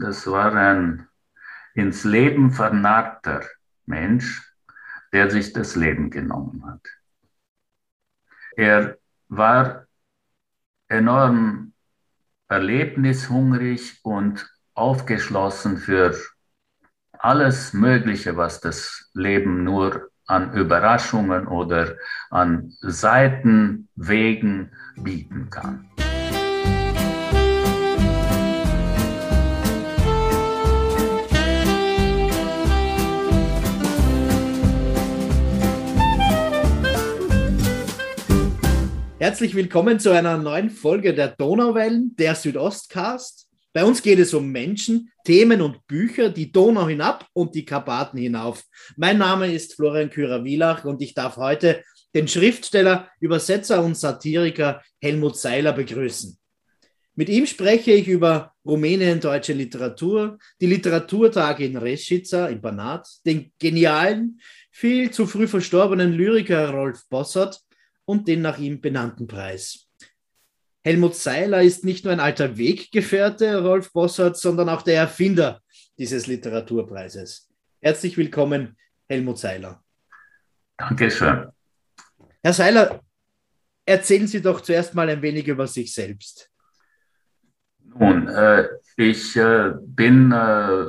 das war ein ins Leben vernarrter Mensch, der sich das Leben genommen hat. Er war enorm erlebnishungrig und aufgeschlossen für alles Mögliche, was das Leben nur an Überraschungen oder an Seitenwegen bieten kann. Herzlich willkommen zu einer neuen Folge der Donauwellen, der Südostcast. Bei uns geht es um Menschen, Themen und Bücher, die Donau hinab und die Karpaten hinauf. Mein Name ist Florian Kürer-Wielach und ich darf heute den Schriftsteller, Übersetzer und Satiriker Helmut Seiler begrüßen. Mit ihm spreche ich über Rumänien-deutsche Literatur, die Literaturtage in Reschitza im Banat, den genialen, viel zu früh verstorbenen Lyriker Rolf Bossert und den nach ihm benannten Preis. Helmut Seiler ist nicht nur ein alter Weggefährte Rolf Bossert, sondern auch der Erfinder dieses Literaturpreises. Herzlich willkommen, Helmut Seiler. Dankeschön. Herr Seiler, erzählen Sie doch zuerst mal ein wenig über sich selbst. Nun, äh, ich äh, bin äh,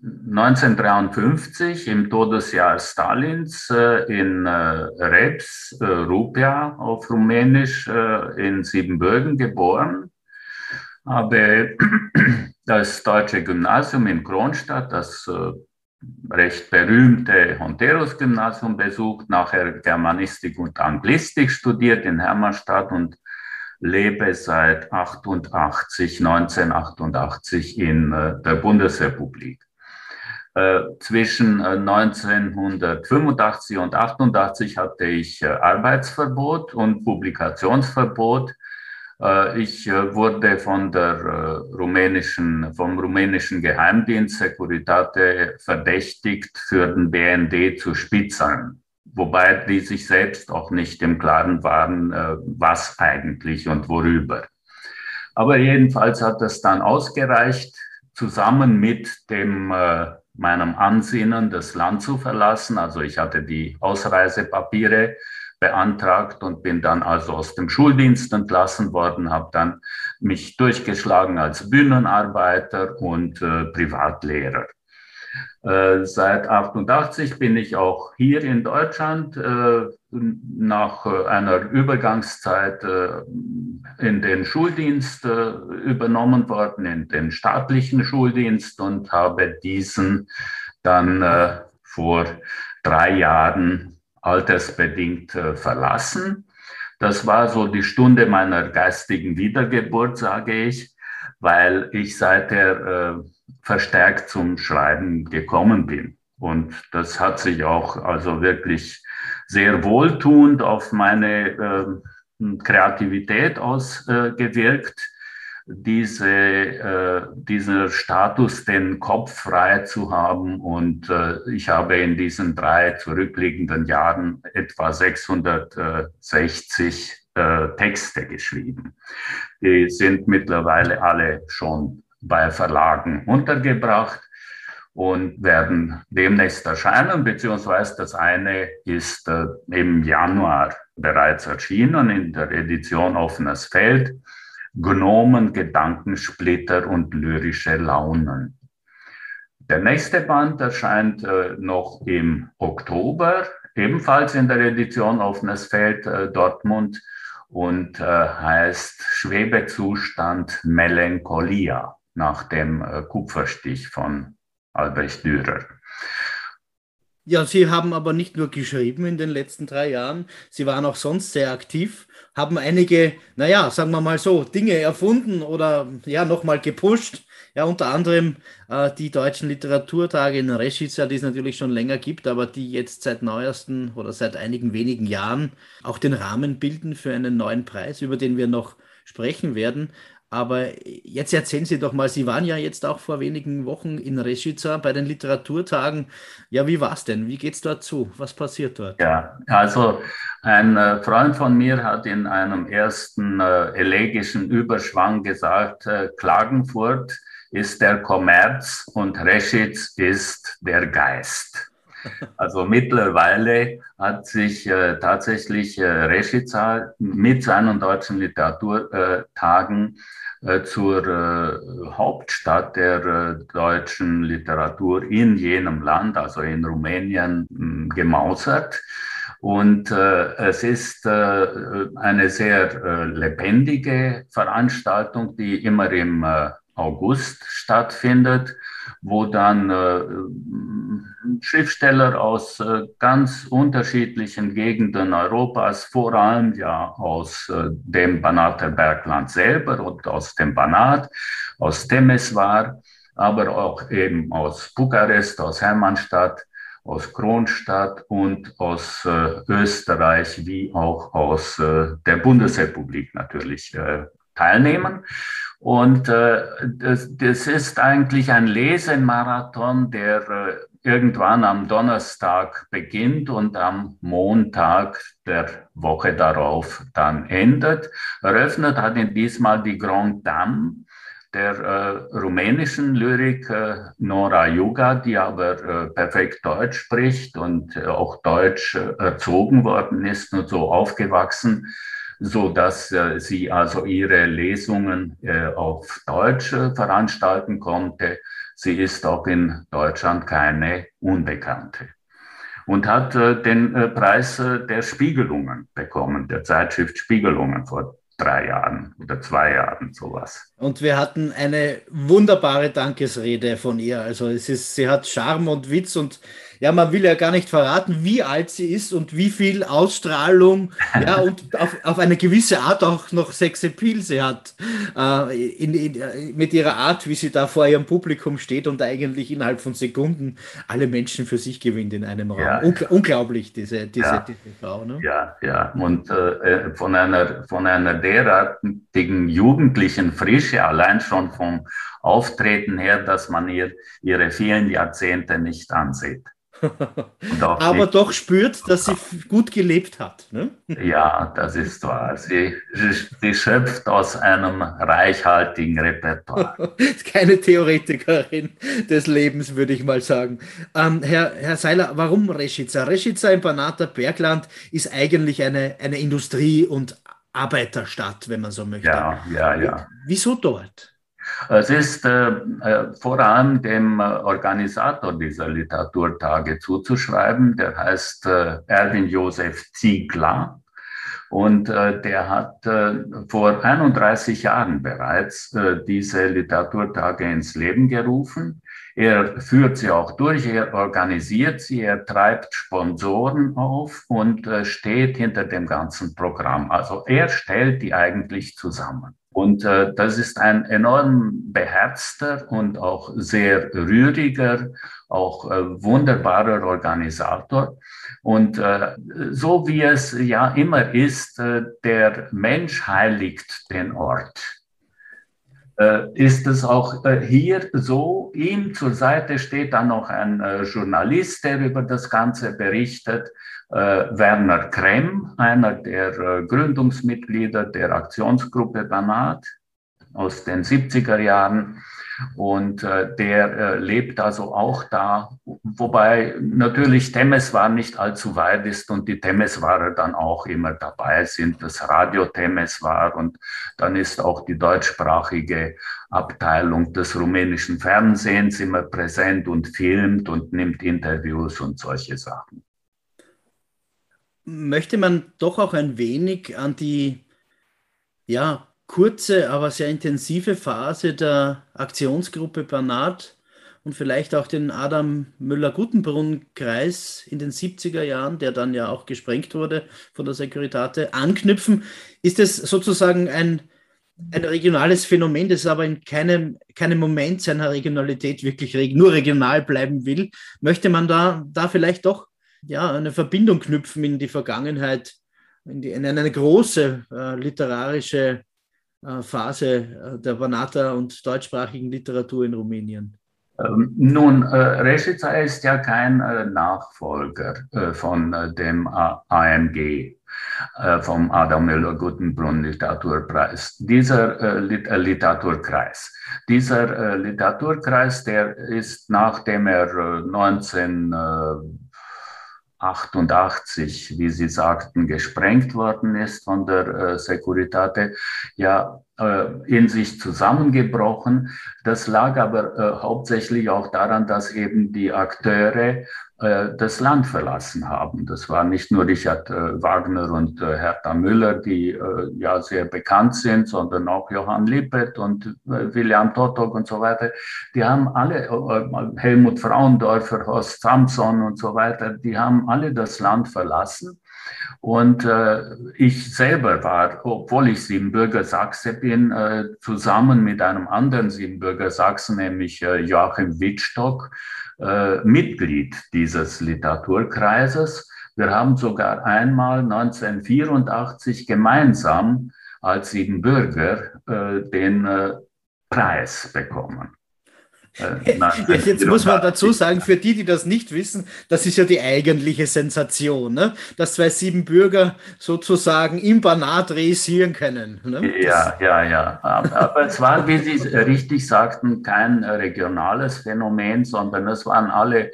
1953 im Todesjahr Stalins äh, in äh, Reps, äh, Rupia auf Rumänisch, in Siebenbürgen geboren. Habe das deutsche Gymnasium in Kronstadt, das recht berühmte Honteros-Gymnasium besucht, nachher Germanistik und Anglistik studiert in Hermannstadt und lebe seit 88, 1988 in der Bundesrepublik. Äh, zwischen 1985 äh, und 88 hatte ich äh, Arbeitsverbot und Publikationsverbot. Ich wurde von der rumänischen, vom rumänischen Geheimdienst Securitate verdächtigt, für den BND zu spitzeln. Wobei die sich selbst auch nicht im Klaren waren, was eigentlich und worüber. Aber jedenfalls hat das dann ausgereicht, zusammen mit dem meinem Ansinnen, das Land zu verlassen. Also ich hatte die Ausreisepapiere beantragt und bin dann also aus dem Schuldienst entlassen worden, habe dann mich durchgeschlagen als Bühnenarbeiter und äh, Privatlehrer. Äh, seit 88 bin ich auch hier in Deutschland äh, nach äh, einer Übergangszeit äh, in den Schuldienst äh, übernommen worden, in den staatlichen Schuldienst und habe diesen dann vor drei Jahren altersbedingt verlassen. Das war so die Stunde meiner geistigen Wiedergeburt, sage ich, weil ich seither verstärkt zum Schreiben gekommen bin. Und das hat sich auch also wirklich sehr wohltuend auf meine äh, Kreativität ausgewirkt. Diese, äh, dieser Status, den Kopf frei zu haben. Und äh, ich habe in diesen drei zurückliegenden Jahren etwa 660 äh, Texte geschrieben. Die sind mittlerweile alle schon bei Verlagen untergebracht und werden demnächst erscheinen, beziehungsweise das eine ist äh, im Januar bereits erschienen in der Edition Offenes Feld. Gnomen, Gedankensplitter und lyrische Launen. Der nächste Band erscheint äh, noch im Oktober, ebenfalls in der Edition Offenes Feld äh, Dortmund und äh, heißt Schwebezustand Melancholia nach dem äh, Kupferstich von Albrecht Dürer. Ja, Sie haben aber nicht nur geschrieben in den letzten drei Jahren, Sie waren auch sonst sehr aktiv, haben einige, naja, sagen wir mal so, Dinge erfunden oder ja, nochmal gepusht. Ja, unter anderem äh, die deutschen Literaturtage in Reschitza, die es natürlich schon länger gibt, aber die jetzt seit neuesten oder seit einigen wenigen Jahren auch den Rahmen bilden für einen neuen Preis, über den wir noch sprechen werden. Aber jetzt erzählen Sie doch mal, Sie waren ja jetzt auch vor wenigen Wochen in Reshica bei den Literaturtagen. Ja, wie war es denn? Wie geht es dort zu? Was passiert dort? Ja, also ein äh, Freund von mir hat in einem ersten äh, elegischen Überschwang gesagt, äh, Klagenfurt ist der Kommerz und Reschitz ist der Geist. Also mittlerweile hat sich äh, tatsächlich äh, Reschitza mit seinen deutschen Literaturtagen äh, zur äh, Hauptstadt der äh, deutschen Literatur in jenem Land, also in Rumänien, gemausert. Und äh, es ist äh, eine sehr äh, lebendige Veranstaltung, die immer im äh, August stattfindet, wo dann äh, Schriftsteller aus äh, ganz unterschiedlichen Gegenden Europas, vor allem ja aus äh, dem Banater Bergland selber und aus dem Banat, aus Temeswar, aber auch eben aus Bukarest, aus Hermannstadt, aus Kronstadt und aus äh, Österreich wie auch aus äh, der Bundesrepublik natürlich äh, teilnehmen. Und äh, das, das ist eigentlich ein Lesemarathon, der äh, irgendwann am Donnerstag beginnt und am Montag der Woche darauf dann endet. Eröffnet hat ihn diesmal die Grand Dame der äh, rumänischen Lyrik äh, Nora Yuga, die aber äh, perfekt Deutsch spricht und äh, auch Deutsch äh, erzogen worden ist und so aufgewachsen, so dass äh, sie also ihre Lesungen auf Deutsch veranstalten konnte. Sie ist auch in Deutschland keine Unbekannte und hat den Preis der Spiegelungen bekommen, der Zeitschrift Spiegelungen vor drei Jahren oder zwei Jahren, sowas. Und wir hatten eine wunderbare Dankesrede von ihr. Also es ist, sie hat Charme und Witz und ja, man will ja gar nicht verraten, wie alt sie ist und wie viel Ausstrahlung ja, und auf, auf eine gewisse Art auch noch Sexappeal sie hat. Äh, in, in, mit ihrer Art, wie sie da vor ihrem Publikum steht und eigentlich innerhalb von Sekunden alle Menschen für sich gewinnt in einem Raum. Ja. Ungl unglaublich, diese, diese, ja. diese Frau. Ne? Ja, ja. Und äh, von, einer, von einer derartigen jugendlichen Frische, allein schon vom Auftreten her, dass man ihr ihre vielen Jahrzehnte nicht ansieht. Aber doch spürt, dass sie gut gelebt hat. Ne? Ja, das ist wahr. Sie, sie schöpft aus einem reichhaltigen Repertoire. Keine Theoretikerin des Lebens, würde ich mal sagen. Ähm, Herr, Herr Seiler, warum Reschica? Reschica im Banater Bergland ist eigentlich eine, eine Industrie- und Arbeiterstadt, wenn man so möchte. Ja, ja, ja. Wieso dort? Es ist äh, äh, vor allem dem äh, Organisator dieser Literaturtage zuzuschreiben, der heißt äh, Erwin Josef Ziegler. Und äh, der hat äh, vor 31 Jahren bereits diese Literaturtage ins Leben gerufen. Er führt sie auch durch, er organisiert sie, er treibt Sponsoren auf und steht hinter dem ganzen Programm. Also er stellt die eigentlich zusammen. Und äh, das ist ein enorm beherzter und auch sehr rühriger, auch äh, wunderbarer Organisator. Und äh, so wie es ja immer ist, äh, der Mensch heiligt den Ort. Äh, ist es auch äh, hier so, ihm zur Seite steht dann noch ein Journalist, der über das Ganze berichtet. Äh, Werner Krem, einer der äh, Gründungsmitglieder der Aktionsgruppe Banat aus den 70er Jahren. Und äh, der äh, lebt also auch da, wobei natürlich Temeswar nicht allzu weit ist und die Temeswarer dann auch immer dabei sind, das Radio Temeswar und dann ist auch die deutschsprachige Abteilung des rumänischen Fernsehens immer präsent und filmt und nimmt Interviews und solche Sachen möchte man doch auch ein wenig an die ja, kurze, aber sehr intensive Phase der Aktionsgruppe Banat und vielleicht auch den Adam Müller-Gutenbrunn-Kreis in den 70er Jahren, der dann ja auch gesprengt wurde von der Securitate, anknüpfen. Ist es sozusagen ein, ein regionales Phänomen, das aber in keinem, keinem Moment seiner Regionalität wirklich nur regional bleiben will? Möchte man da, da vielleicht doch ja, eine Verbindung knüpfen in die Vergangenheit, in, die, in eine große äh, literarische äh, Phase äh, der Banata und deutschsprachigen Literatur in Rumänien. Ähm, nun, äh, Reschica ist ja kein äh, Nachfolger äh, von äh, dem AMG, äh, vom Adam Müller-Gutenbrunn Literaturpreis. Dieser äh, Literaturkreis. Dieser Literaturkreis, der ist, nachdem er 19 88, wie Sie sagten, gesprengt worden ist von der äh, Securitate, ja in sich zusammengebrochen. Das lag aber äh, hauptsächlich auch daran, dass eben die Akteure äh, das Land verlassen haben. Das war nicht nur Richard äh, Wagner und äh, Hertha Müller, die äh, ja sehr bekannt sind, sondern auch Johann Lippert und äh, William Totok und so weiter. Die haben alle, äh, Helmut Frauendorfer, Horst Samson und so weiter, die haben alle das Land verlassen. Und äh, ich selber war, obwohl ich Siebenbürger Sachse bin, äh, zusammen mit einem anderen Siebenbürger Sachsen, nämlich äh, Joachim Wittstock, äh, Mitglied dieses Literaturkreises. Wir haben sogar einmal 1984 gemeinsam als Siebenbürger äh, den äh, Preis bekommen. Äh, jetzt muss man dazu sagen, für die, die das nicht wissen, das ist ja die eigentliche Sensation, ne? dass zwei Siebenbürger sozusagen im Banat realisieren können. Ne? Ja, ja, ja. Aber es war, wie Sie richtig sagten, kein regionales Phänomen, sondern es waren alle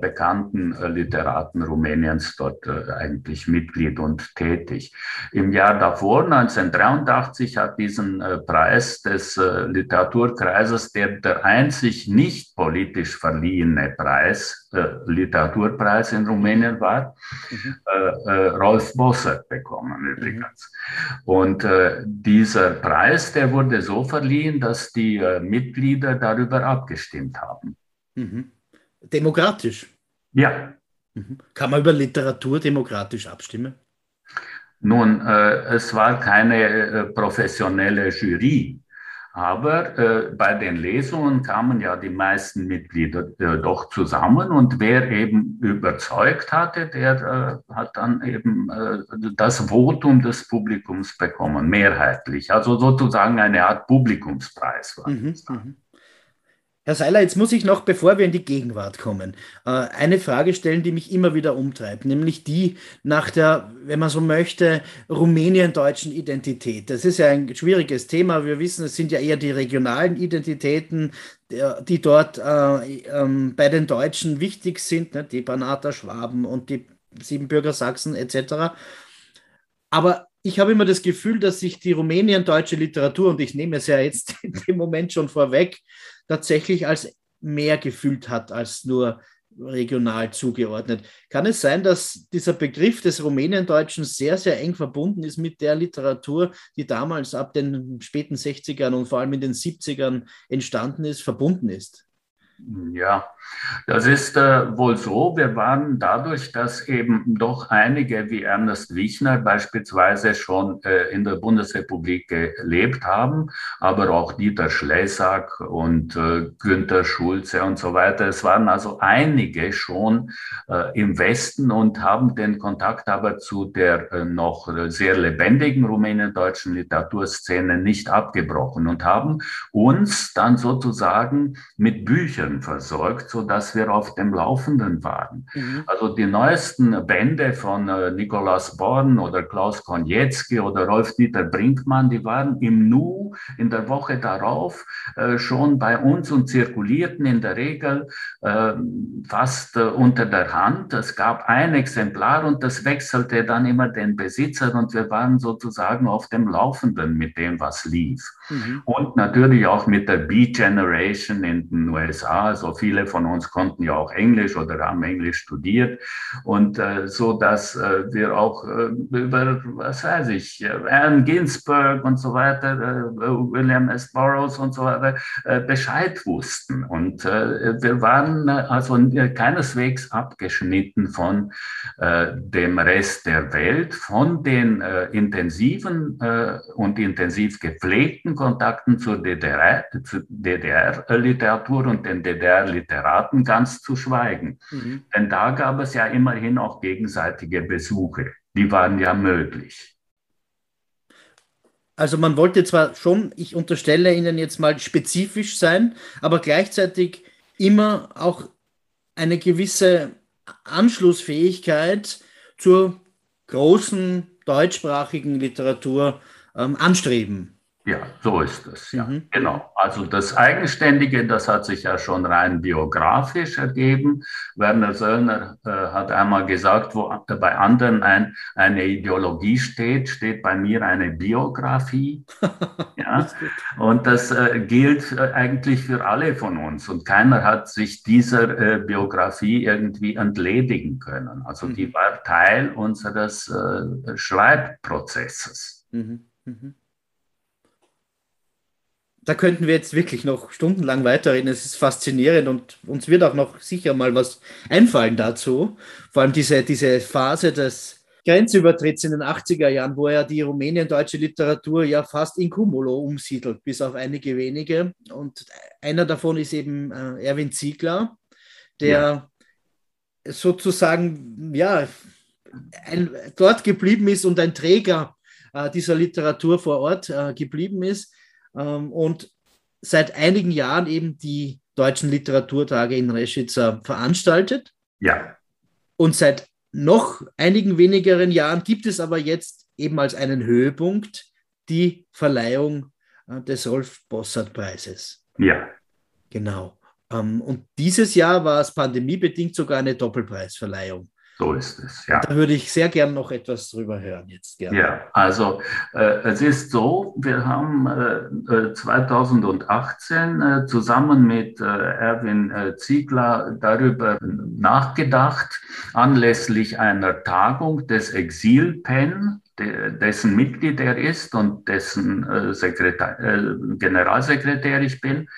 bekannten äh, Literaten Rumäniens dort äh, eigentlich Mitglied und tätig. Im Jahr davor, 1983, hat diesen Preis des Literaturkreises, der der einzig nicht politisch verliehene Preis, Literaturpreis in Rumänien war, mhm. Rolf Bossert bekommen übrigens. Mhm. Und dieser Preis, der wurde so verliehen, dass die Mitglieder darüber abgestimmt haben. Mhm. Demokratisch? Ja. Mhm. Kann man über Literatur demokratisch abstimmen? Nun, äh, es war keine äh, professionelle Jury, aber äh, bei den Lesungen kamen ja die meisten Mitglieder äh, doch zusammen und wer eben überzeugt hatte, der äh, hat dann eben äh, das Votum des Publikums bekommen, mehrheitlich. Also sozusagen eine Art Publikumspreis war mhm, das. Mhm. Herr Seiler, jetzt muss ich noch, bevor wir in die Gegenwart kommen, äh, eine Frage stellen, die mich immer wieder umtreibt, nämlich die nach der, wenn man so möchte, rumänien-deutschen Identität. Das ist ja ein schwieriges Thema. Wir wissen, es sind ja eher die regionalen Identitäten, die dort äh, ähm, bei den Deutschen wichtig sind, ne? die Banater Schwaben und die Siebenbürger Sachsen etc. Aber ich habe immer das Gefühl, dass sich die rumänien-deutsche Literatur, und ich nehme es ja jetzt dem Moment schon vorweg, tatsächlich als mehr gefühlt hat als nur regional zugeordnet. Kann es sein, dass dieser Begriff des Rumäniendeutschen sehr, sehr eng verbunden ist mit der Literatur, die damals ab den späten 60ern und vor allem in den 70ern entstanden ist, verbunden ist? Ja, das ist äh, wohl so. Wir waren dadurch, dass eben doch einige wie Ernest Wichner beispielsweise schon äh, in der Bundesrepublik gelebt haben, aber auch Dieter Schlesak und äh, Günther Schulze und so weiter. Es waren also einige schon äh, im Westen und haben den Kontakt aber zu der äh, noch sehr lebendigen rumänien-deutschen Literaturszene nicht abgebrochen und haben uns dann sozusagen mit Büchern Büchern versorgt, so dass wir auf dem Laufenden waren. Mhm. Also die neuesten Bände von äh, Nikolaus Born oder Klaus Konietzki oder Rolf-Dieter Brinkmann, die waren im Nu in der Woche darauf äh, schon bei uns und zirkulierten in der Regel äh, fast unter der Hand. Es gab ein Exemplar und das wechselte dann immer den Besitzer und wir waren sozusagen auf dem Laufenden mit dem, was lief. Mhm. Und natürlich auch mit der Beat Generation in den USA also viele von uns konnten ja auch Englisch oder haben Englisch studiert und äh, so, dass äh, wir auch äh, über, was weiß ich, äh, Anne Ginsberg und so weiter, äh, William S. Burroughs und so weiter äh, Bescheid wussten. Und wir waren also keineswegs abgeschnitten von dem Rest der Welt, von den intensiven und intensiv gepflegten Kontakten zur DDR, DDR-Literatur und den DDR-Literaten ganz zu schweigen. Mhm. Denn da gab es ja immerhin auch gegenseitige Besuche. Die waren ja möglich. Also man wollte zwar schon, ich unterstelle Ihnen jetzt mal spezifisch sein, aber gleichzeitig immer auch eine gewisse Anschlussfähigkeit zur großen deutschsprachigen Literatur ähm, anstreben. Ja, so ist es. Ja, mhm. genau. Also das Eigenständige, das hat sich ja schon rein biografisch ergeben. Werner Söllner äh, hat einmal gesagt, wo bei anderen ein, eine Ideologie steht, steht bei mir eine Biografie. ja, und das äh, gilt äh, eigentlich für alle von uns. Und keiner hat sich dieser äh, Biografie irgendwie entledigen können. Also mhm. die war Teil unseres äh, Schreibprozesses. Mhm. Da könnten wir jetzt wirklich noch stundenlang weiterreden. Es ist faszinierend und uns wird auch noch sicher mal was einfallen dazu. Vor allem diese, diese Phase des Grenzübertritts in den 80er Jahren, wo er die rumänien-deutsche Literatur ja fast in Cumulo umsiedelt, bis auf einige wenige. Und einer davon ist eben äh, Erwin Ziegler, der ja. sozusagen ja, ein, dort geblieben ist und ein Träger äh, dieser Literatur vor Ort äh, geblieben ist und seit einigen Jahren eben die deutschen Literaturtage in Reschitzer veranstaltet. Ja. Und seit noch einigen wenigeren Jahren gibt es aber jetzt eben als einen Höhepunkt die Verleihung äh, des Rolf Bossert Preises. Ja. Genau. Ähm, und dieses Jahr war es pandemiebedingt sogar eine Doppelpreisverleihung. So ist es, ja. Da würde ich sehr gern noch etwas drüber hören jetzt. Gerne. Ja, also äh, es ist so, wir haben äh, 2018 äh, äh, zusammen mit äh, Erwin äh, Ziegler darüber nachgedacht, anlässlich einer Tagung des Exil-PEN, dessen Mitglied er ist und dessen äh, Sekretär, äh, Generalsekretär ich bin,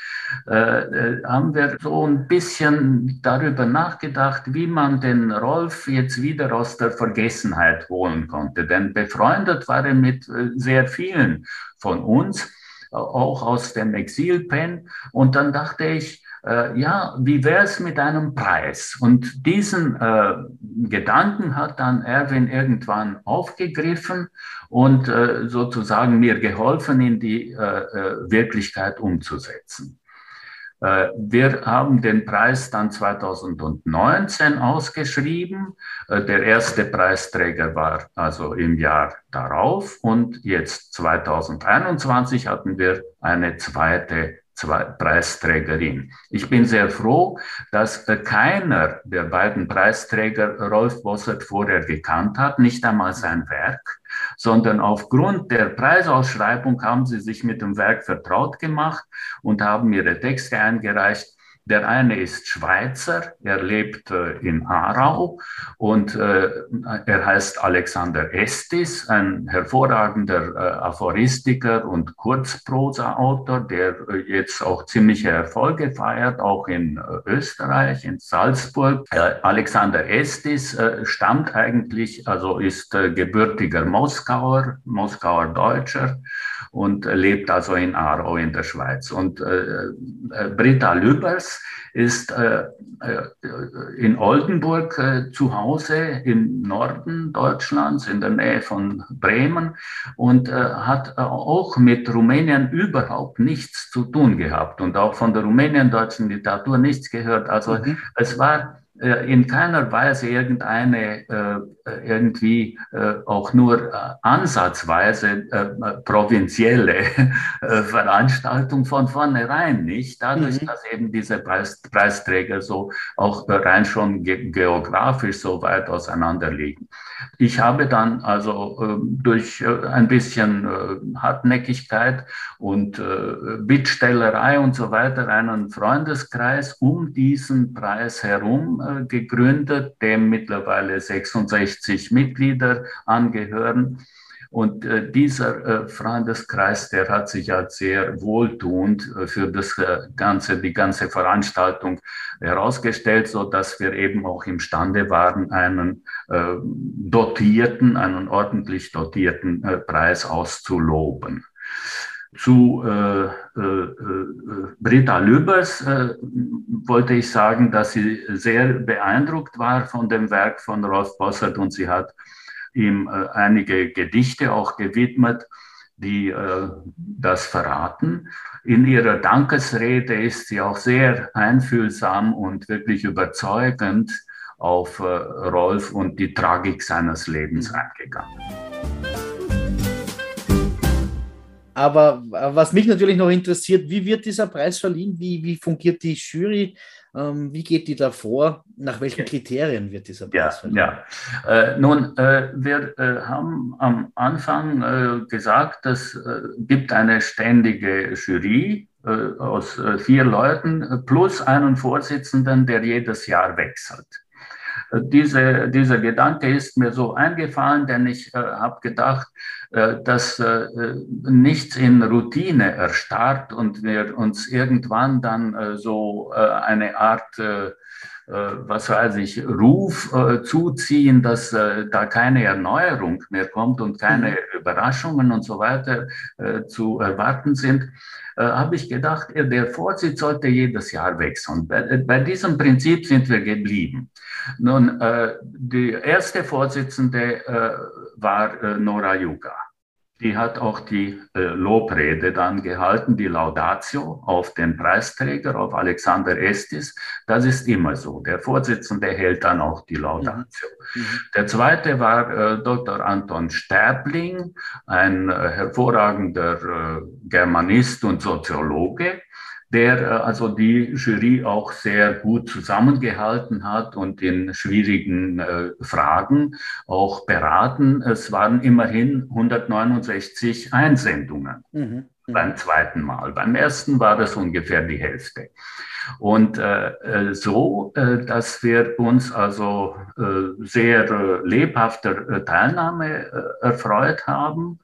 äh, äh, haben wir so ein bisschen darüber nachgedacht, wie man den Rolf jetzt wieder aus der Vergessenheit holen konnte. Denn befreundet war er mit äh, sehr vielen von uns, auch aus dem Exilpen. Und dann dachte ich, äh, ja, wie wäre es mit einem Preis? Und diesen äh, Gedanken hat dann Erwin irgendwann aufgegriffen und äh, sozusagen mir geholfen, in die äh, äh, Wirklichkeit umzusetzen. Äh, wir haben den Preis dann 2019 ausgeschrieben. Der erste Preisträger war also im Jahr darauf und jetzt 2021 hatten wir eine zweite Preisträgerin. Ich bin sehr froh, dass keiner der beiden Preisträger Rolf Bossert vorher gekannt hat, nicht einmal sein Werk, sondern aufgrund der Preisausschreibung haben sie sich mit dem Werk vertraut gemacht und haben ihre Texte eingereicht. Der eine ist Schweizer, er lebt äh, in Aarau und äh, er heißt Alexander Estis, ein hervorragender äh, Aphoristiker und Kurzprosa-Autor, der jetzt auch ziemliche Erfolge feiert, auch in Österreich, in Salzburg. Alexander Estis stammt eigentlich, also ist gebürtiger Moskauer, Moskauer Deutscher und lebt also in Aarau in der Schweiz. Und Britta Lübers, ist äh, äh, in Oldenburg äh, zu Hause im Norden Deutschlands, in der Nähe von Bremen und äh, hat äh, auch mit Rumänien überhaupt nichts zu tun gehabt und auch von der rumänien-deutschen Literatur nichts gehört. Also mhm. es war äh, in keiner Weise irgendeine äh, irgendwie äh, auch nur ansatzweise provinzielle Veranstaltung von vornherein nicht, dadurch, mhm. dass eben diese Preis, Preisträger so auch rein schon ge geografisch so weit auseinander liegen. Ich habe dann also ähm, durch ein bisschen Hartnäckigkeit und Bittstellerei und so weiter einen Freundeskreis um diesen Preis herum äh, gegründet, dem mittlerweile 66 Mitglieder angehören. Und äh, dieser äh, Freundeskreis, der hat sich als sehr wohltuend äh, für das äh, ganze, die ganze Veranstaltung herausgestellt, so dass wir eben auch imstande waren, einen äh, dotierten, einen ordentlich dotierten äh, Preis auszuloben. Zu äh, äh, äh, Britta Lübers äh, wollte ich sagen, dass sie sehr beeindruckt war von dem Werk von Rolf Bossert und sie hat ihm äh, einige Gedichte auch gewidmet. die äh, das verraten. In ihrer Dankesrede ist sie auch sehr einfühlsam und wirklich überzeugend auf Rolf und die Tragik seines Lebens mhm. eingegangen. Aber was mich natürlich noch interessiert, wie wird dieser Preis verliehen? Wie, wie fungiert die Jury? Ähm, wie geht die da vor? Nach welchen Kriterien wird dieser Preis ja, verliehen? Ja, äh, nun, äh, wir äh, haben am Anfang äh, gesagt, es äh, gibt eine ständige Jury äh, aus vier Leuten plus einen Vorsitzenden, der jedes Jahr wechselt. Diese, dieser Gedanke ist mir so eingefallen, denn ich äh, habe gedacht, äh, dass äh, nichts in Routine erstarrt und wir uns irgendwann dann äh, so äh, eine Art äh, was weiß ich, Ruf äh, zuziehen, dass äh, da keine Erneuerung mehr kommt und keine mhm. Überraschungen und so weiter äh, zu erwarten sind, habe ich gedacht, der Vorsitz sollte jedes Jahr wechseln. Bei, bei diesem Prinzip sind wir geblieben. Nun, die erste Vorsitzende war Nora Yuga. Die hat auch die äh, Lobrede dann gehalten, die Laudatio auf den Preisträger, auf Alexander Estis. Das ist immer so. Der Vorsitzende hält dann auch die Laudatio. Mhm. mhm. Der zweite war äh, Dr. Anton Sterbling, ein äh, hervorragender äh, Germanist und Soziologe der äh, also die Jury auch sehr gut zusammengehalten hat und in schwierigen äh, Fragen auch beraten. Es waren immerhin 169 Einsendungen mhm. beim zweiten Mal. Beim ersten war das ungefähr die Hälfte. Und äh, äh so, äh, dass wir uns also äh, sehr lebhafter Teilnahme erfreut haben.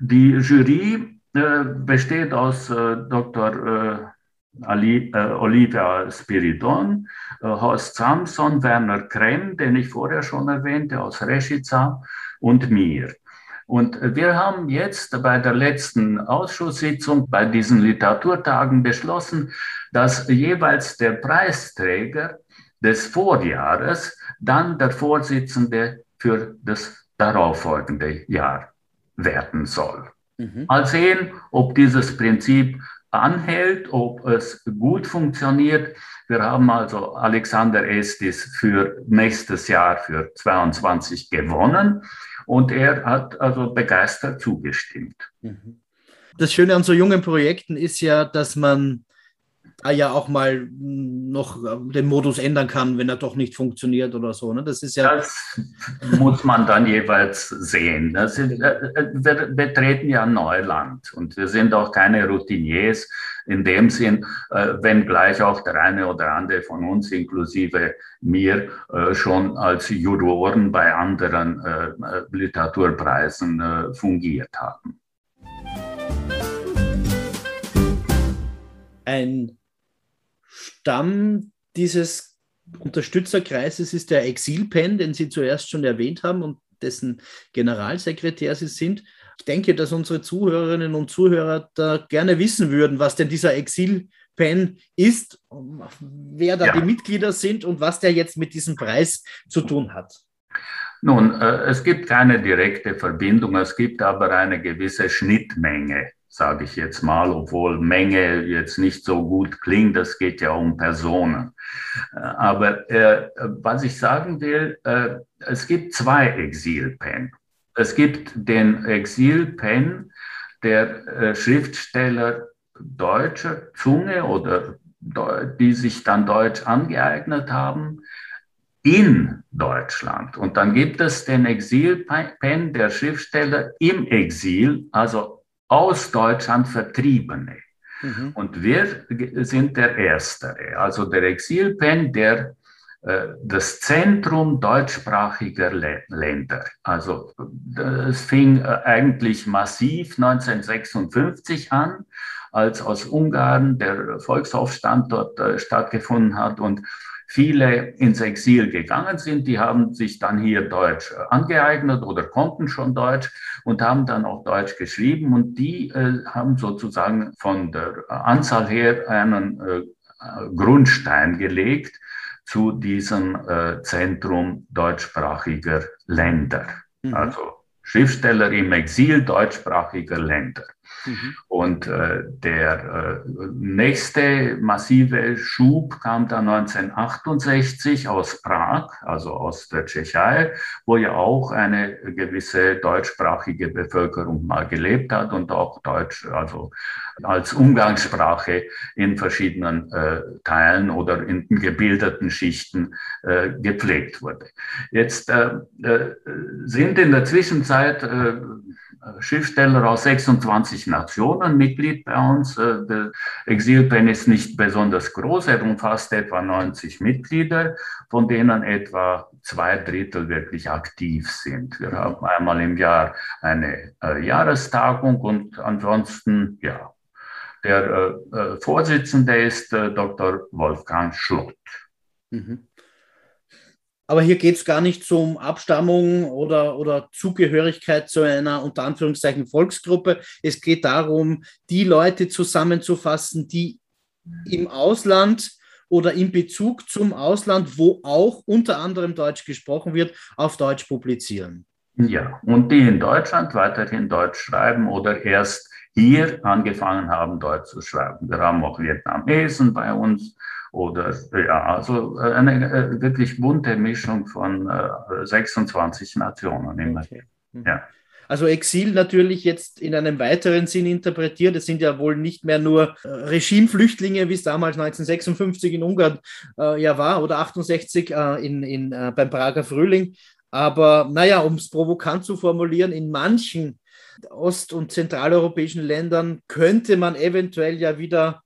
Die Jury äh, besteht aus äh, Dr. Äh, Ali, Olivia Spiridon, Horst Samson, Werner Krem, den ich vorher schon erwähnte, aus Reschica und mir. Und wir haben jetzt bei der letzten Ausschusssitzung, bei diesen Literaturtagen beschlossen, dass jeweils der Preisträger des Vorjahres dann der Vorsitzende für das darauffolgende Jahr werden soll. Mhm. Mal sehen, ob dieses Prinzip anhält, ob es gut funktioniert. Wir haben also Alexander Estis für nächstes Jahr für 22 gewonnen und er hat also begeistert zugestimmt. Mhm. Das Schöne an so jungen Projekten ist ja, dass man ah ja auch mal noch den Modus ändern kann, wenn er doch nicht funktioniert oder so. Ne? Das ist ja. Das muss man dann jeweils sehen. Das ist, äh, äh, wir betreten ja Neuland und wir sind auch keine Routiniers in dem Sinn, äh, wenn gleich auch der eine oder andere von uns, inklusive mir, schon als Juroren bei anderen Literaturpreisen fungiert haben. Ein Stamm dieses Unterstützerkreises ist der Exilpen, den Sie zuerst schon erwähnt haben und dessen Generalsekretär Sie sind. Ich denke, dass unsere Zuhörerinnen und Zuhörer da gerne wissen würden, was denn dieser Exilpen ist, wer da ja. die Mitglieder sind und was der jetzt mit diesem Preis zu tun hat. Nun, äh, es gibt keine direkte Verbindung, es gibt aber eine gewisse Schnittmenge sage ich jetzt mal, obwohl Menge jetzt nicht so gut klingt, es geht ja um Personen. Äh, aber äh, was ich sagen will, äh, es gibt zwei Exilpen. Es gibt den Exilpen der äh, Schriftsteller deutscher Zunge oder die sich dann Deutsch angeeignet haben in Deutschland. Und dann gibt es den Exilpen der Schriftsteller im Exil, also aus Deutschland Vertriebene. Mhm. Und wir sind der Erstere, also der Exilpen, der äh, das Zentrum deutschsprachiger Länder. Also es fing äh, eigentlich massiv 1956 an, als aus Ungarn der Volksaufstand dort äh, stattgefunden hat und viele ins Exil gegangen sind. Die haben sich dann hier Deutsch angeeignet oder konnten schon Deutsch und haben dann auch Deutsch geschrieben. Und die äh, haben sozusagen von der Anzahl her einen äh, Grundstein gelegt zu diesem äh, Zentrum deutschsprachiger Länder. Mhm. Also Schriftsteller im Exil deutschsprachiger Länder. Mhm. Und äh, der äh, nächste massive Schub kam dann 1968 aus Prag, also aus der Tschechei, wo ja auch eine gewisse deutschsprachige Bevölkerung mal gelebt hat und auch Deutsch, also als Umgangssprache in verschiedenen äh, Teilen oder in gebildeten Schichten äh, gepflegt wurde. Jetzt äh, äh sind in der Zwischenzeit äh, Schriftsteller aus 26 Nationen Mitglied bei uns. Äh, der Exilpen ist nicht besonders groß, er umfasst etwa 90 Mitglieder, von denen etwa zwei Drittel wirklich aktiv sind. Wir haben einmal im Jahr eine äh, Jahrestagung und ansonsten, ja, der äh, äh Vorsitzende ist äh, Dr. Wolfgang Schlott. Mhm. Aber hier geht es gar nicht um Abstammung oder, oder Zugehörigkeit zu einer unter Anführungszeichen Volksgruppe. Es geht darum, die Leute zusammenzufassen, die im Ausland oder in Bezug zum Ausland, wo auch unter anderem Deutsch gesprochen wird, auf Deutsch publizieren. Ja, und die in Deutschland weiterhin Deutsch schreiben oder erst hier angefangen haben, Deutsch zu schreiben. Wir haben auch Vietnamesen bei uns oder ja, also äh, eine äh, wirklich bunte Mischung von 26 äh, Nationen immer. Okay. Mhm. Ja. Also Exil natürlich jetzt in einem weiteren Sinn interpretiert. Es sind ja wohl nicht mehr nur Regimeflüchtlinge, wie es damals 1956 in Ungarn äh, ja war oder 68 äh, in, in, beim Prager Frühling. Aber naja, um es provokant zu formulieren, in manchen ost- und zentraleuropäischen Ländern könnte man eventuell ja wieder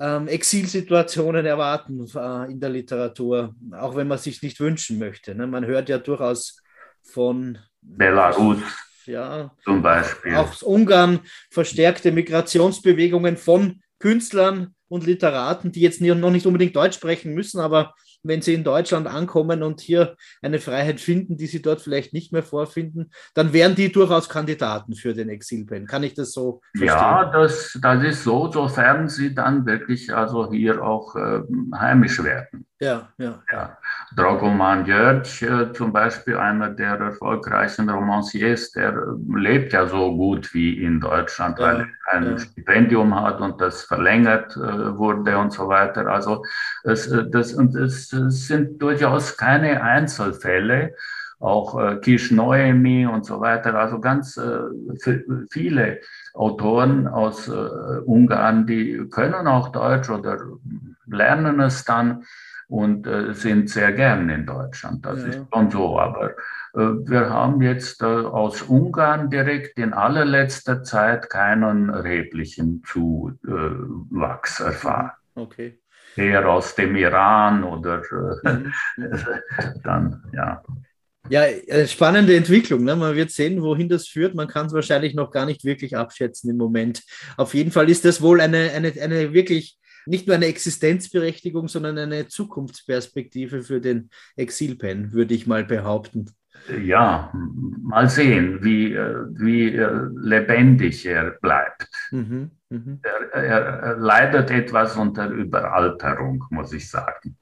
ähm, Exilsituationen erwarten äh, in der Literatur, auch wenn man sich nicht wünschen möchte. Ne? Man hört ja durchaus von Belarus. Ja, zum Beispiel. Auch aus Ungarn verstärkte Migrationsbewegungen von Künstlern und Literaten, die jetzt noch nicht unbedingt Deutsch sprechen müssen, aber wenn sie in Deutschland ankommen und hier eine Freiheit finden, die sie dort vielleicht nicht mehr vorfinden, dann wären die durchaus Kandidaten für den Exilpen. Kann ich das so verstehen? Ja, das, das ist so, sofern sie dann wirklich also hier auch äh, heimisch werden. Ja, ja. ja. Dragoman Jörg äh, zum Beispiel, einer der erfolgreichsten Romanciers, der lebt ja so gut wie in Deutschland, ja, weil er ein ja. Stipendium hat und das verlängert äh, wurde und so weiter. Also es, äh, das, und es, es sind durchaus keine Einzelfälle auch äh, Kish Noemi und so weiter, also ganz äh, viele Autoren aus äh, Ungarn, die können auch Deutsch oder lernen es dann und äh, sind sehr gern in Deutschland. Das ja. ist schon so. Aber äh, wir haben jetzt äh, aus Ungarn direkt in allerletzter Zeit keinen erheblichen Zuwachs erfahren. Okay. Eher aus dem Iran oder äh, mhm. dann, ja. Ja, äh, spannende Entwicklung. Ne? Man wird sehen, wohin das führt. Man kann es wahrscheinlich noch gar nicht wirklich abschätzen im Moment. Auf jeden Fall ist das wohl eine, eine, eine wirklich nicht nur eine Existenzberechtigung, sondern eine Zukunftsperspektive für den Exilpen, würde ich mal behaupten. Ja, mal sehen, wie, äh, wie äh, lebendig er bleibt. Mhm, mh. er, er, er leidet etwas unter Überalterung, muss ich sagen.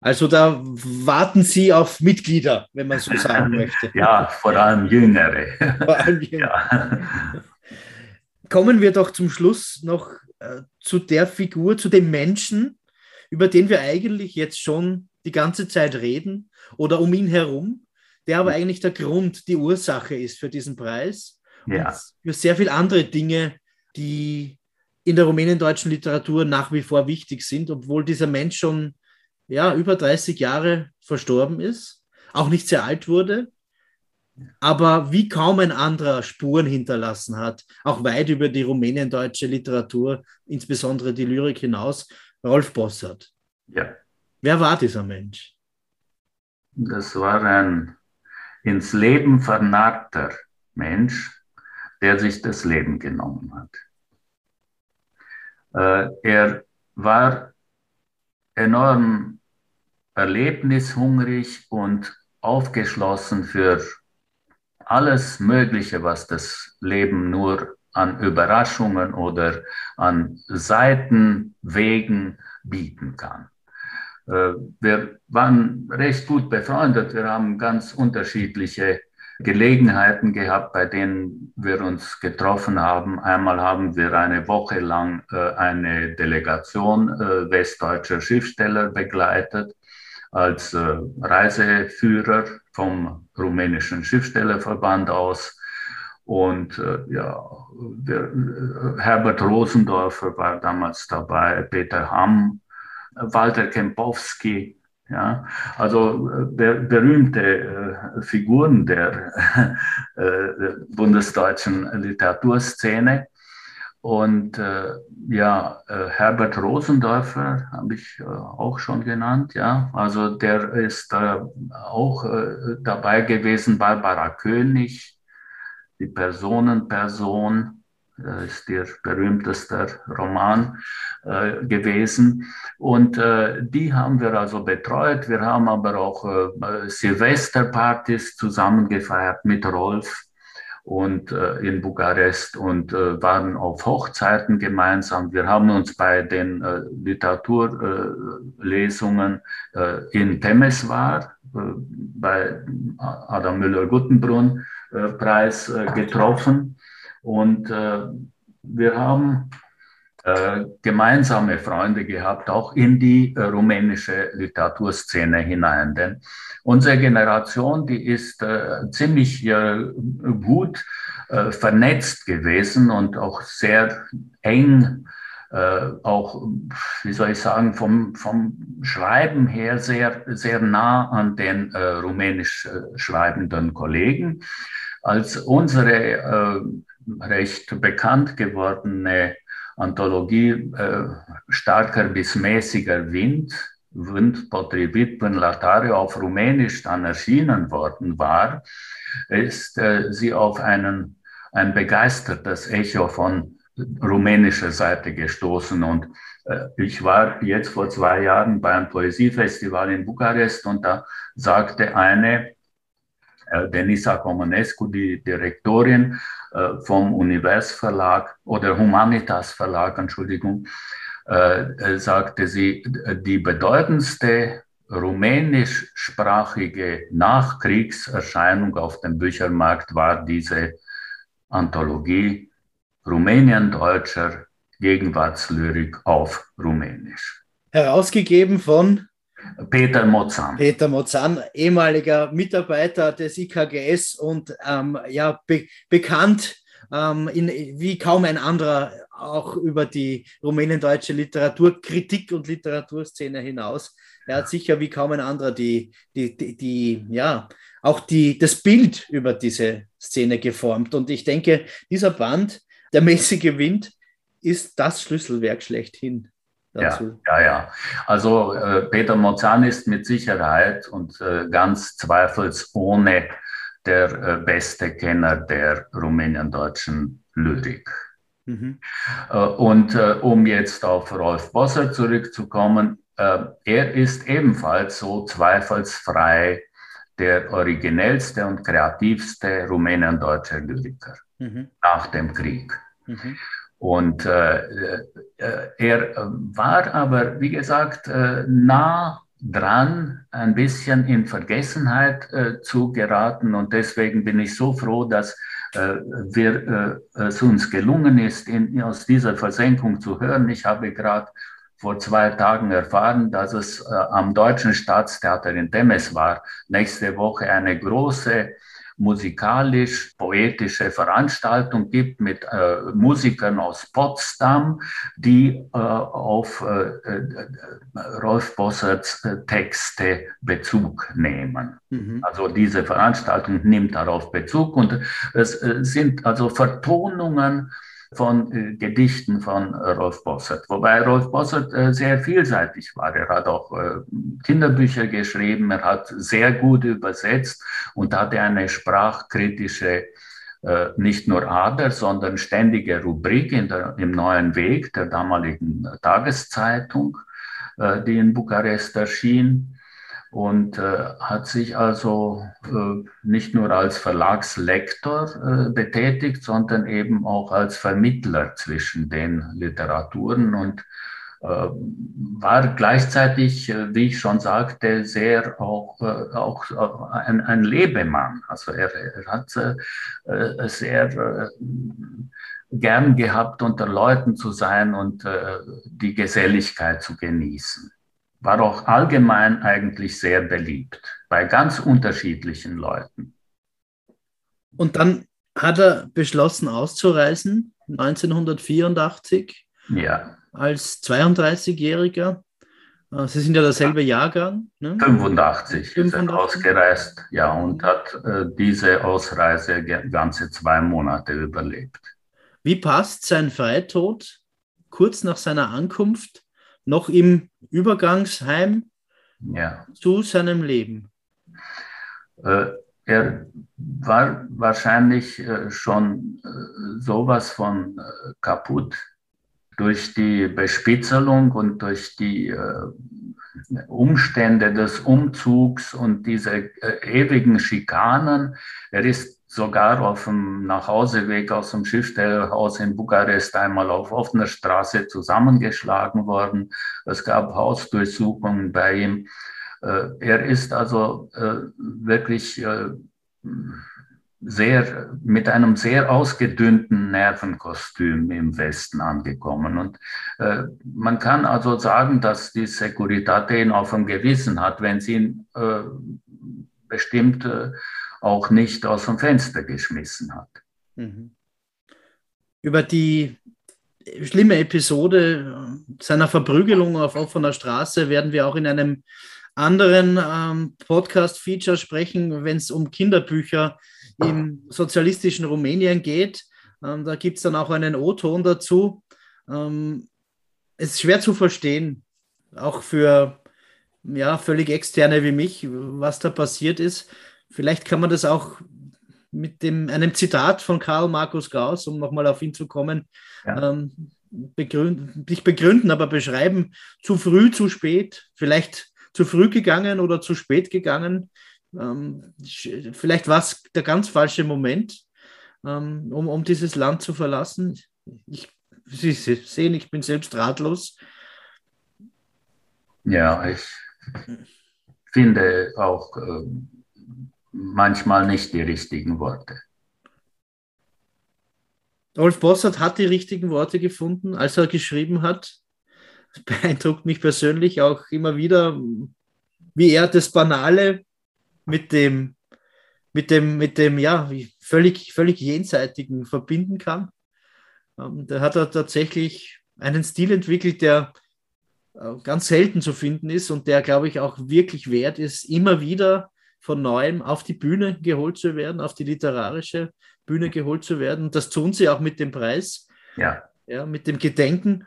Also da warten Sie auf Mitglieder, wenn man so sagen möchte. ja, vor allem Jüngere. Vor allem Jüngere. Ja. Kommen wir doch zum Schluss noch äh, zu der Figur, zu dem Menschen, über den wir eigentlich jetzt schon die ganze Zeit reden oder um ihn herum, der aber eigentlich der Grund, die Ursache ist für diesen Preis. Ja. und für sehr viele andere Dinge, die in der rumänendeutschen Literatur nach wie vor wichtig sind, obwohl dieser Mensch schon ja, über 30 Jahre verstorben ist, auch nicht sehr alt wurde, aber wie kaum ein anderer Spuren hinterlassen hat, auch weit über die rumäniendeutsche Literatur, insbesondere die Lyrik hinaus, Rolf Bossert. Ja. Wer war dieser Mensch? Das war ein ins Leben vernarrter Mensch, der sich das Leben genommen hat. Äh, er war enorm erlebnishungrig und aufgeschlossen für alles Mögliche, was das Leben nur an Überraschungen oder an Seitenwegen bieten kann. Äh, wir waren recht gut befreundet. Wir haben ganz unterschiedliche Gelegenheiten gehabt, bei denen wir uns getroffen haben. Einmal haben wir eine Woche lang äh, eine Delegation äh, westdeutscher Schriftsteller begleitet als äh, Reiseführer vom rumänischen Schriftstellerverband aus. Und äh, ja, der, äh, Herbert Rosendorfer war damals dabei, Peter Hamm, Walter Kempowski, ja, also ber berühmte äh, Figuren der äh, bundesdeutschen Literaturszene. Und äh, ja, äh, Herbert Rosendorfer habe ich äh, auch schon genannt, ja. Also der ist auch dabei gewesen, Barbara König, die Personenperson, das ist der berühmteste Roman äh, gewesen. Und äh, die haben wir also betreut. Wir haben aber auch äh, Silvesterpartys zusammen gefeiert mit Rolf und äh, in Bukarest und äh, waren auf Hochzeiten gemeinsam. Wir haben uns bei den äh, Literaturlesungen in Temeswar bei Adam Müller-Guttenbrunn Preis getroffen und äh, wir haben äh, gemeinsame Freunde gehabt, auch in die äh, rumänische Literaturszene hinein. Denn unsere Generation, die ist äh, ziemlich äh, gut äh, vernetzt gewesen und auch sehr eng äh, auch, wie soll ich sagen, vom, vom Schreiben her sehr, sehr nah an den äh, rumänisch äh, schreibenden Kollegen. Als unsere recht bekannt gewordene Anthologie Starker bis mäßiger Wind, Wind Potrivit până Latare auf Rumänisch dann erschienen worden war, ist äh, sie auf einen, ein begeistertes Echo von rumänischer Seite gestoßen. Und äh, ich war jetzt vor zwei Jahren beim Poesiefestival in Bukarest und da sagte eine, äh, Denisa Comunescu, die Direktorin, äh, vom Univers Verlag oder Humanitas Verlag, Entschuldigung, äh, sagte sie, die bedeutendste rumänischsprachige Nachkriegserscheinung auf dem Büchermarkt war diese Anthologie Rumänien deutscher Gegenwartslyrik auf Rumänisch. Herausgegeben von Peter Mozan. Peter Mozan, ehemaliger Mitarbeiter des IKGS und ähm, ja, be bekannt ähm, in, wie kaum ein anderer auch über die rumänendeutsche Literaturkritik und Literaturszene hinaus. Er hat sicher wie kaum ein anderer die, die, die, die ja, auch die, das Bild über diese Szene geformt. Und ich denke, dieser Band, der mäßige Wind, ist das Schlüsselwerk schlechthin dazu. Ja, ja, ja. Also äh, Peter Mozan ist mit Sicherheit und äh, ganz zweifelsohne der äh, beste Kenner der rumäniendeutschen Lyrik. Mhm. Äh, und äh, um jetzt auf Rolf Bosser zurückzukommen, äh, er ist ebenfalls so zweifelsfrei der originellste und kreativste rumäniendeutsche Lyriker mhm. nach dem Krieg. Mhm. Und äh, äh, er war aber, wie gesagt, äh, nah dran, ein bisschen in Vergessenheit zu geraten. Und deswegen bin ich so froh, dass äh, wir, äh, es uns gelungen ist, in, aus dieser Versenkung zu hören. Ich habe gerade vor zwei Tagen erfahren, dass es äh, am Deutschen Staatstheater in Temes war, nächste Woche eine große musikalisch-poetische Veranstaltung gibt mit äh, Musikern aus Potsdam, die äh, auf äh, äh Rolf Bosserts äh, Texte Bezug nehmen. Mhm. Also diese Veranstaltung nimmt darauf Bezug und es sind also Vertonungen von äh, Gedichten von äh, Rolf Bossert. Wobei Rolf Bossert äh, sehr vielseitig war. Er hat auch äh, Kinderbücher geschrieben, er hat sehr gut übersetzt und hatte eine sprachkritische äh, nicht nur Ader, sondern ständige Rubrik in der, im Neuen Weg der damaligen Tageszeitung, äh, die in Bukarest erschien und äh, hat sich also äh, nicht nur als Verlagslektor äh, betätigt, sondern eben auch als Vermittler zwischen den Literaturen und war gleichzeitig, wie ich schon sagte, sehr auch, auch ein, ein Lebemann. Also er, er hat sehr gern gehabt, unter Leuten zu sein und die Geselligkeit zu genießen. War auch allgemein eigentlich sehr beliebt bei ganz unterschiedlichen Leuten. Und dann hat er beschlossen auszureisen, 1984. Ja. Als 32-Jähriger. Äh, Sie sind ja derselbe Jahrgang. Ne? 85, 85 ist er ausgereist, ja, und hat äh, diese Ausreise ganze zwei Monate überlebt. Wie passt sein Freitod kurz nach seiner Ankunft noch im Übergangsheim ja. zu seinem Leben? Äh, er war wahrscheinlich äh, schon äh, sowas von äh, kaputt durch die Bespitzelung und durch die Umstände des Umzugs und diese ewigen Schikanen. Er ist sogar auf dem Nachhauseweg aus dem Schiffstellerhaus in Bukarest einmal auf offener Straße zusammengeschlagen worden. Es gab Hausdurchsuchungen bei ihm. Äh, er ist also äh, wirklich äh, sehr, mit einem sehr ausgedünnten Nervenkostüm im Westen angekommen. Und man kann also sagen, dass die Securitate ihn auf dem Gewissen hat, wenn sie ihn bestimmt äh, auch nicht aus dem Fenster geschmissen hat. Mhm. Über die schlimme Episode seiner Verprügelung auf offener Straße werden wir auch in einem anderen ähm, Podcast-Feature sprechen, wenn es um Kinderbücher im sozialistischen Rumänien geht. Ähm, da gibt es dann auch einen O-Ton dazu. Ähm, es ist schwer zu verstehen, auch für ja, völlig Externe wie mich, was da passiert ist. Vielleicht kann man das auch mit dem, einem Zitat von Karl Markus Gauss, um nochmal auf ihn zu kommen, ja. ähm, begründen, nicht begründen, aber beschreiben, zu früh, zu spät, vielleicht zu früh gegangen oder zu spät gegangen. Ähm, vielleicht war es der ganz falsche Moment, ähm, um, um dieses Land zu verlassen. Ich, Sie sehen, ich bin selbst ratlos. Ja, ich finde auch äh, manchmal nicht die richtigen Worte. Rolf Bossert hat die richtigen Worte gefunden, als er geschrieben hat, beeindruckt mich persönlich auch immer wieder, wie er das Banale mit dem, mit dem, mit dem ja, völlig, völlig jenseitigen verbinden kann. Ähm, da hat er tatsächlich einen Stil entwickelt, der äh, ganz selten zu finden ist und der, glaube ich, auch wirklich wert ist, immer wieder von neuem auf die Bühne geholt zu werden, auf die literarische Bühne geholt zu werden. Das tun sie auch mit dem Preis, ja. Ja, mit dem Gedenken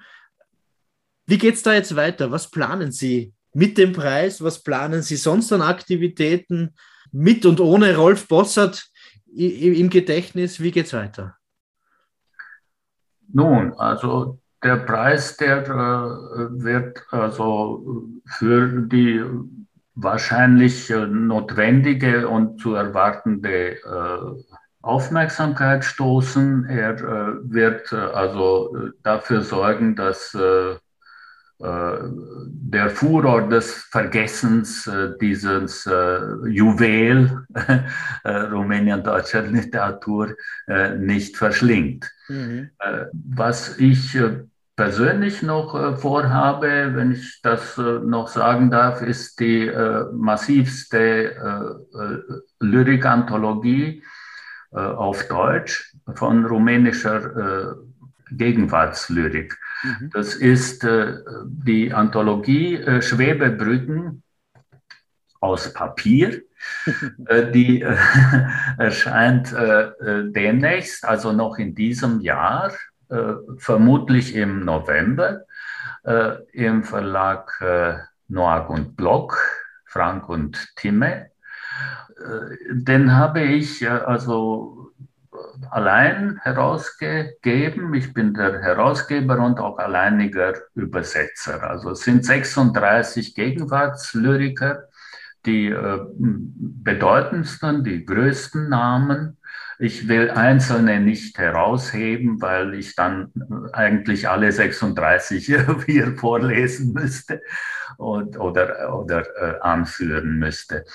wie geht es da jetzt weiter? Was planen Sie mit dem Preis? Was planen Sie sonst an Aktivitäten mit und ohne Rolf Bossert im Gedächtnis? Wie geht es weiter? Nun, also der Preis, der äh, wird also für die wahrscheinlich äh, notwendige und zu erwartende äh, Aufmerksamkeit stoßen. Er äh, wird also dafür sorgen, dass der Furor des Vergessens dieses Juwel Rumänien-deutscher Literatur nicht verschlingt. Mhm. Was ich persönlich noch vorhabe, wenn ich das noch sagen darf, ist die massivste Lyrikanthologie auf Deutsch von rumänischer Gegenwartslyrik. Mhm. Das ist äh, die Anthologie äh, Schwebebrücken aus Papier. äh, die äh, erscheint äh, äh, demnächst, also noch in diesem Jahr, vermutlich im November, im Verlag Noack und Block, Frank und Timme. Den habe ich also allein herausgegeben. Ich bin der Herausgeber und auch alleiniger Übersetzer. Also es sind 36 Gegenwartslyriker, die äh, bedeutendsten, die größten Namen. Ich will einzelne nicht herausheben, weil ich dann eigentlich alle 36 hier vorlesen müsste und, oder, oder äh, anführen müsste.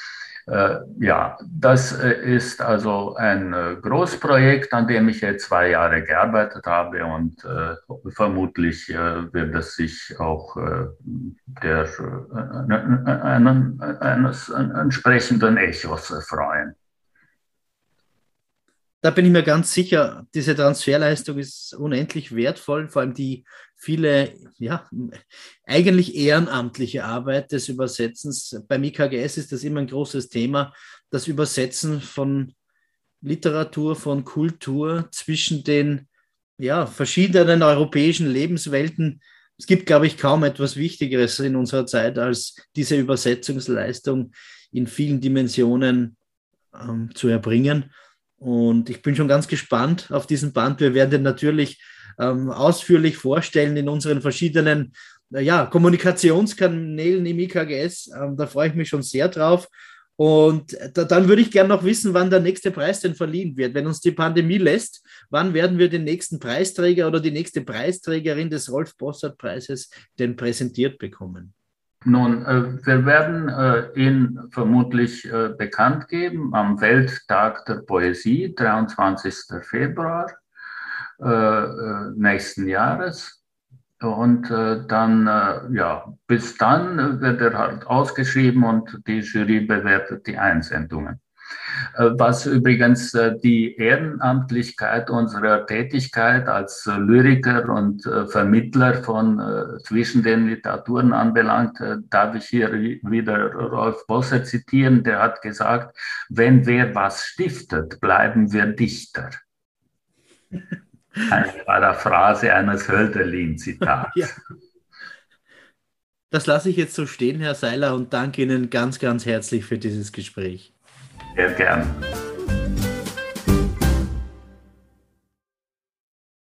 Äh, ja, das äh, ist also ein äh, Großprojekt, an dem ich jetzt zwei Jahre gearbeitet habe und äh, vermutlich äh, wird es sich auch der, eines entsprechenden Echos freuen. Da bin ich mir ganz sicher, diese Transferleistung ist unendlich wertvoll, vor allem die viele, ja, eigentlich ehrenamtliche Arbeit des Übersetzens. Beim IKGS ist das immer ein großes Thema, das Übersetzen von Literatur, von Kultur zwischen den ja, verschiedenen europäischen Lebenswelten. Es gibt, glaube ich, kaum etwas Wichtigeres in unserer Zeit, als diese Übersetzungsleistung in vielen Dimensionen ähm, zu erbringen. Und ich bin schon ganz gespannt auf diesen Band. Wir werden den natürlich ähm, ausführlich vorstellen in unseren verschiedenen äh, ja, Kommunikationskanälen im IKGS. Ähm, da freue ich mich schon sehr drauf. Und da, dann würde ich gerne noch wissen, wann der nächste Preis denn verliehen wird. Wenn uns die Pandemie lässt, wann werden wir den nächsten Preisträger oder die nächste Preisträgerin des Rolf Bossert Preises denn präsentiert bekommen? Nun, äh, wir werden äh, ihn vermutlich äh, bekannt geben am Welttag der Poesie, 23. Februar nächsten Jahres. Und dann, ja, bis dann wird er halt ausgeschrieben und die Jury bewertet die Einsendungen. Äh, was übrigens äh, die Ehrenamtlichkeit unserer Tätigkeit als äh, Lyriker und Vermittler von zwischen den Literaturen anbelangt, darf ich hier wieder Rolf Bosser zitieren, der hat gesagt, wenn wer was stiftet, bleiben wir Dichter. Eine Paraphrase eines Hölderlin-Zitats. Ja. Das lasse ich jetzt so stehen, Herr Seiler, und danke Ihnen ganz, ganz herzlich für dieses Gespräch. Again